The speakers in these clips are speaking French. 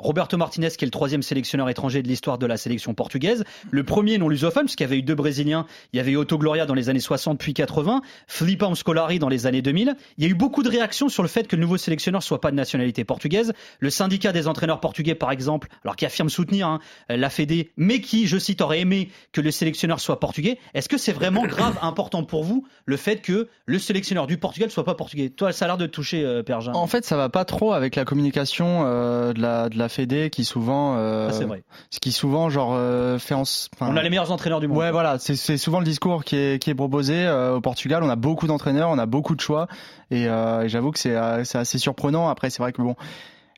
Roberto Martinez, qui est le troisième sélectionneur étranger de l'histoire de la sélection portugaise. Le premier non lusophone, puisqu'il y avait eu deux Brésiliens. Il y avait Otto Gloria dans les années 60 puis 80, Filipe Scolari dans les années 2000. Il y a eu beaucoup de réactions sur le fait que le nouveau sélectionneur soit pas de nationalité portugaise. Le syndicat des entraîneurs portugais, par exemple, alors qui affirme soutenir hein, la Fédé, mais qui, je cite, aurait aimé que le sélectionneur soit portugais. Est-ce que c'est vraiment grave, important pour vous, le fait que le sélectionneur du Portugal soit pas portugais? Toi, ça a l'air de toucher, euh. En fait, ça va pas trop avec la communication euh, de la de la Fédé qui souvent, euh, Ah, vrai. ce qui souvent genre euh, fait en. On a les meilleurs entraîneurs du monde. Ouais, voilà, c'est c'est souvent le discours qui est, qui est proposé euh, au Portugal. On a beaucoup d'entraîneurs, on a beaucoup de choix, et, euh, et j'avoue que c'est euh, c'est assez surprenant. Après, c'est vrai que bon,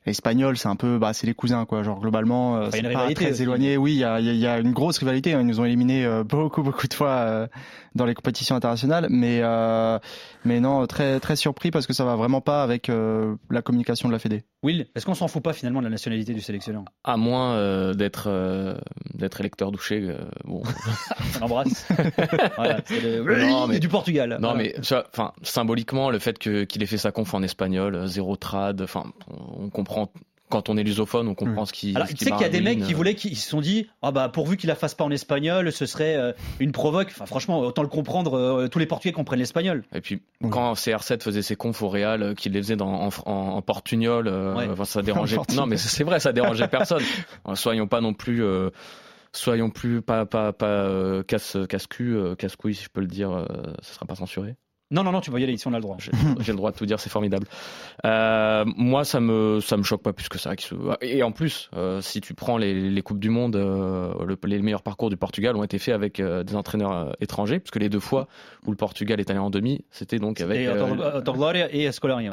l'espagnol, c'est un peu, bah, c'est les cousins, quoi. Genre globalement, euh, Enfin, il y a c'est une pas rivalité très éloigné. Oui, il y a, il y a- il y a une grosse rivalité. hein. Ils nous ont éliminés euh, beaucoup, beaucoup de fois euh, dans les compétitions internationales, mais euh, mais non, très très surpris parce que ça va vraiment pas avec euh, la communication de la Fédé. Will, est-ce qu'on s'en fout pas finalement de la nationalité du sélectionneur? À moins euh, d'être euh, d'être électeur douché. euh, bon. On embrasse. voilà, c'est le... Non, mais- du Portugal. Non, Voilà. mais enfin, symboliquement, le fait que qu'il ait fait sa conf en espagnol, zéro trad, enfin, on on comprend. Quand on est lusophone, on comprend ce qui. Alors, ce tu qui sais qu'il y a des mecs qui euh. voulaient, qui se sont dit, ah bah pourvu qu'il la fasse pas en espagnol, ce serait euh, une provoque. Enfin, franchement, autant le comprendre. euh, tous les Portugais comprennent l'espagnol. Et puis quand CR7 faisait ses confs au Real, euh, qu'il les faisait dans, en, en, en portugnol, Ouais. enfin, ça dérangeait. Non, mais c'est vrai, ça dérangeait personne. Soyons pas non plus. Soyons plus pas pas pas casse casse cul casse couille si je peux le dire, ça sera pas censuré. Non, non, non, tu vas y aller ici, on a le droit. J'ai le droit de tout dire, c'est formidable. Euh, moi, ça me ça me choque pas plus que ça. Et en plus, euh, si tu prends les, les coupes du monde, euh, le- les meilleurs parcours du Portugal ont été faits avec des entraîneurs étrangers, puisque les deux fois où le Portugal est allé en demi, c'était donc avec et et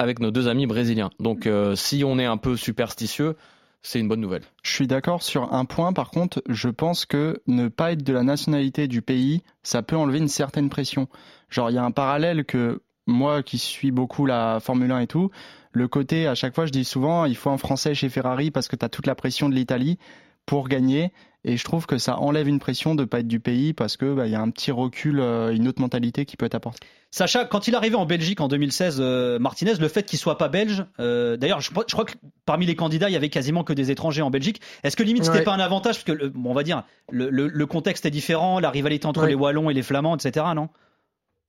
avec nos deux amis brésiliens. Donc, si on est un peu superstitieux, c'est une bonne nouvelle. Je suis d'accord sur un point, par contre, je pense que ne pas être de la nationalité du pays, ça peut enlever une certaine pression. Genre, il y a un parallèle que moi qui suis beaucoup la Formule 1 et tout, le côté, à chaque fois, je dis souvent, il faut un Français chez Ferrari parce que tu as toute la pression de l'Italie pour gagner. Et je trouve que ça enlève une pression de pas être du pays parce que bah, il y a un petit recul, euh, une autre mentalité qui peut être apportée. Sacha, quand il est arrivé en Belgique en 2016, euh, Martinez, le fait qu'il soit pas belge, euh, d'ailleurs, je, crois- je crois que parmi les candidats, il y avait quasiment que des étrangers en Belgique. Est-ce que limite c'était Ouais. pas un avantage? Parce que, le- bon, on va dire, le, le- le contexte est différent, la rivalité entre Ouais. les Wallons et les Flamands, etc. Non?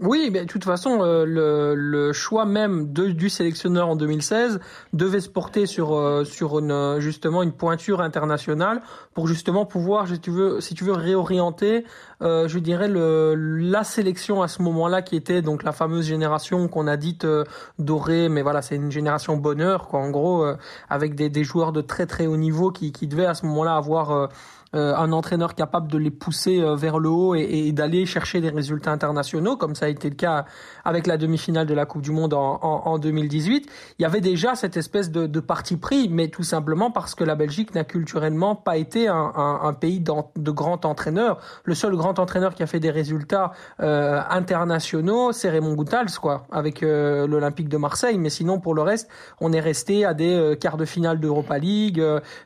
Oui, mais de toute façon, euh, le, le choix même de, du sélectionneur en 2016 devait se porter sur euh, sur une euh, justement une pointure internationale pour justement pouvoir, si tu veux, si tu veux réorienter, euh, je dirais le la sélection à ce moment-là qui était donc la fameuse génération qu'on a dite euh, dorée, mais voilà, c'est une génération bonheur quoi, en gros, euh, avec des, des joueurs de très très haut niveau qui qui devaient à ce moment-là avoir euh, un entraîneur capable de les pousser euh, vers le haut et, et d'aller chercher des résultats internationaux, comme ça a été le cas avec la demi-finale de la Coupe du Monde en, en, en 2018. Il y avait déjà cette espèce de, de parti pris, mais tout simplement parce que la Belgique n'a culturellement pas été un, un, un pays de grands entraîneurs. Le seul grand entraîneur qui a fait des résultats euh, internationaux, c'est Raymond Goethals, quoi, avec euh, l'Olympique de Marseille. Mais sinon, pour le reste, on est resté à des euh, quarts de finale d'Europa League,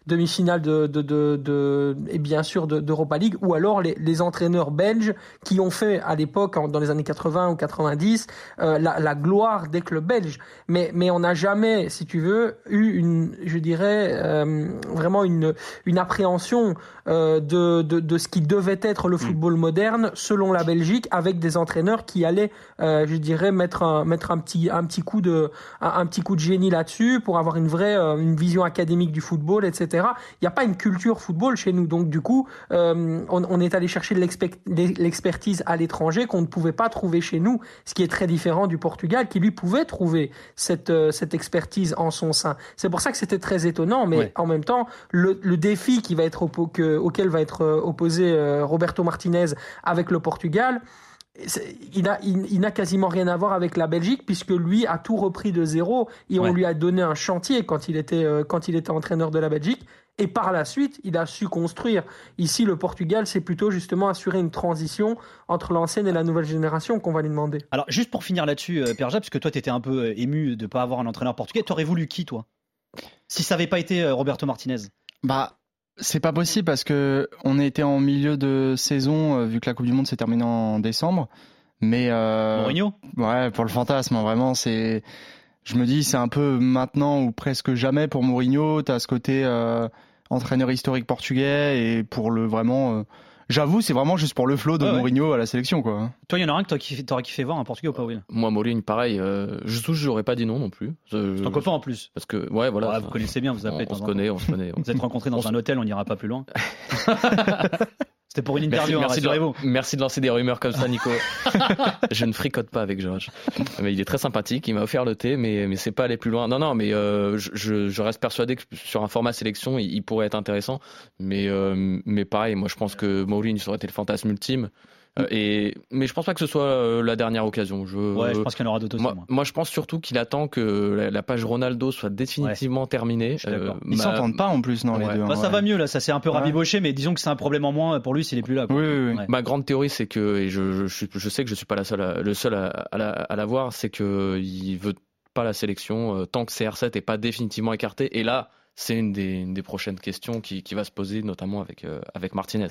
demi-finale de, de, de, de- et bien sûr de- d'Europa League, ou alors les, les entraîneurs belges qui ont fait à l'époque, dans les années 80 ou 90, euh, la, la gloire des clubs belges. Mais, mais on n'a jamais, si tu veux, eu une, je dirais, euh, vraiment une, une appréhension euh, de, de, de ce qui devait être le football moderne selon la Belgique, avec des entraîneurs qui allaient, je dirais, mettre un, mettre un petit, un petit coup de, un, un petit coup de génie là-dessus pour avoir une vraie, une vision académique du football, etc. Il n'y a pas une culture football chez nous, donc du coup, euh, on, on est allé chercher de l'expertise à l'étranger qu'on ne pouvait pas trouver chez nous, ce qui est très différent du Portugal, qui lui pouvait trouver cette, euh, cette expertise en son sein. C'est pour ça que c'était très étonnant, mais Ouais. en même temps, le, le défi qui va être que- auquel va être euh, opposé euh, Roberto Martinez avec le Portugal, il n'a il, il n'a quasiment rien à voir avec la Belgique puisque lui a tout repris de zéro et Ouais. on lui a donné un chantier quand il était quand il était entraîneur de la Belgique et par la suite il a su construire. Ici le Portugal c'est plutôt justement assurer une transition entre l'ancienne et la nouvelle génération qu'on va lui demander. Alors, juste pour finir là-dessus, euh, Pierre Jacques, parce que toi, tu étais un peu euh, ému de ne pas avoir un entraîneur portugais, t'aurais voulu qui, toi? Si ça n'avait pas été euh, Roberto Martinez? Bah, c'est pas possible parce que on était en milieu de saison vu que la Coupe du Monde s'est terminée en décembre. Mais euh, Mourinho? ouais, pour le fantasme, hein, vraiment, c'est je me dis c'est un peu maintenant ou presque jamais pour Mourinho. T'as ce côté euh, entraîneur historique portugais et pour le vraiment. euh, J'avoue, c'est vraiment juste pour le flow de Ouais, ouais. Mourinho à la sélection, quoi. Toi, il y en a un que t'aurais kiffé, t'aurais kiffé voir un Portugais ou pas, Will? Moi, Mourinho, pareil. Euh, je je j'aurais pas dit non non plus. Je- Ton copain en plus. Parce que, ouais, voilà. Ouais, vous connaissez bien, vous on, appelez. on temps se connaît, on se connaît. Vous êtes rencontrés dans On un hôtel, on n'ira pas plus loin. C'était pour une Merci, interview, hein, merci, de, merci de lancer des rumeurs comme ça, Nico. je ne fricote pas avec Georges. Mais il est très sympathique, il m'a offert le thé, mais, mais c'est pas aller plus loin. Non, non, mais euh, je, reste persuadé que sur un format sélection, il, il pourrait être intéressant. Mais, euh, mais pareil, moi je pense que Mourinho aurait été le fantasme ultime. Euh, et, mais je pense pas que ce soit euh, la dernière occasion. Je, Ouais, je pense qu'il y en aura d'autres aussi. moi, moi. moi, je pense surtout qu'il attend que la, page Ronaldo soit définitivement terminée. D'accord. Ils ma- s'entendent pas en plus, non, les deux. hein, Bah, ça ouais. va mieux là, ça s'est un peu Ouais. rabiboché, mais disons que c'est un problème en moins pour lui s'il est plus là. quoi. Oui, oui, oui. Ouais. Ma grande théorie, c'est que, et je, je, suis- je sais que je suis pas la seule à- le seul à, à la, à la voir, c'est que il veut pas la sélection euh, tant que CR7 est pas définitivement écarté. Et là, c'est une des, une des prochaines questions qui, qui va se poser, notamment avec, euh, avec Martinez.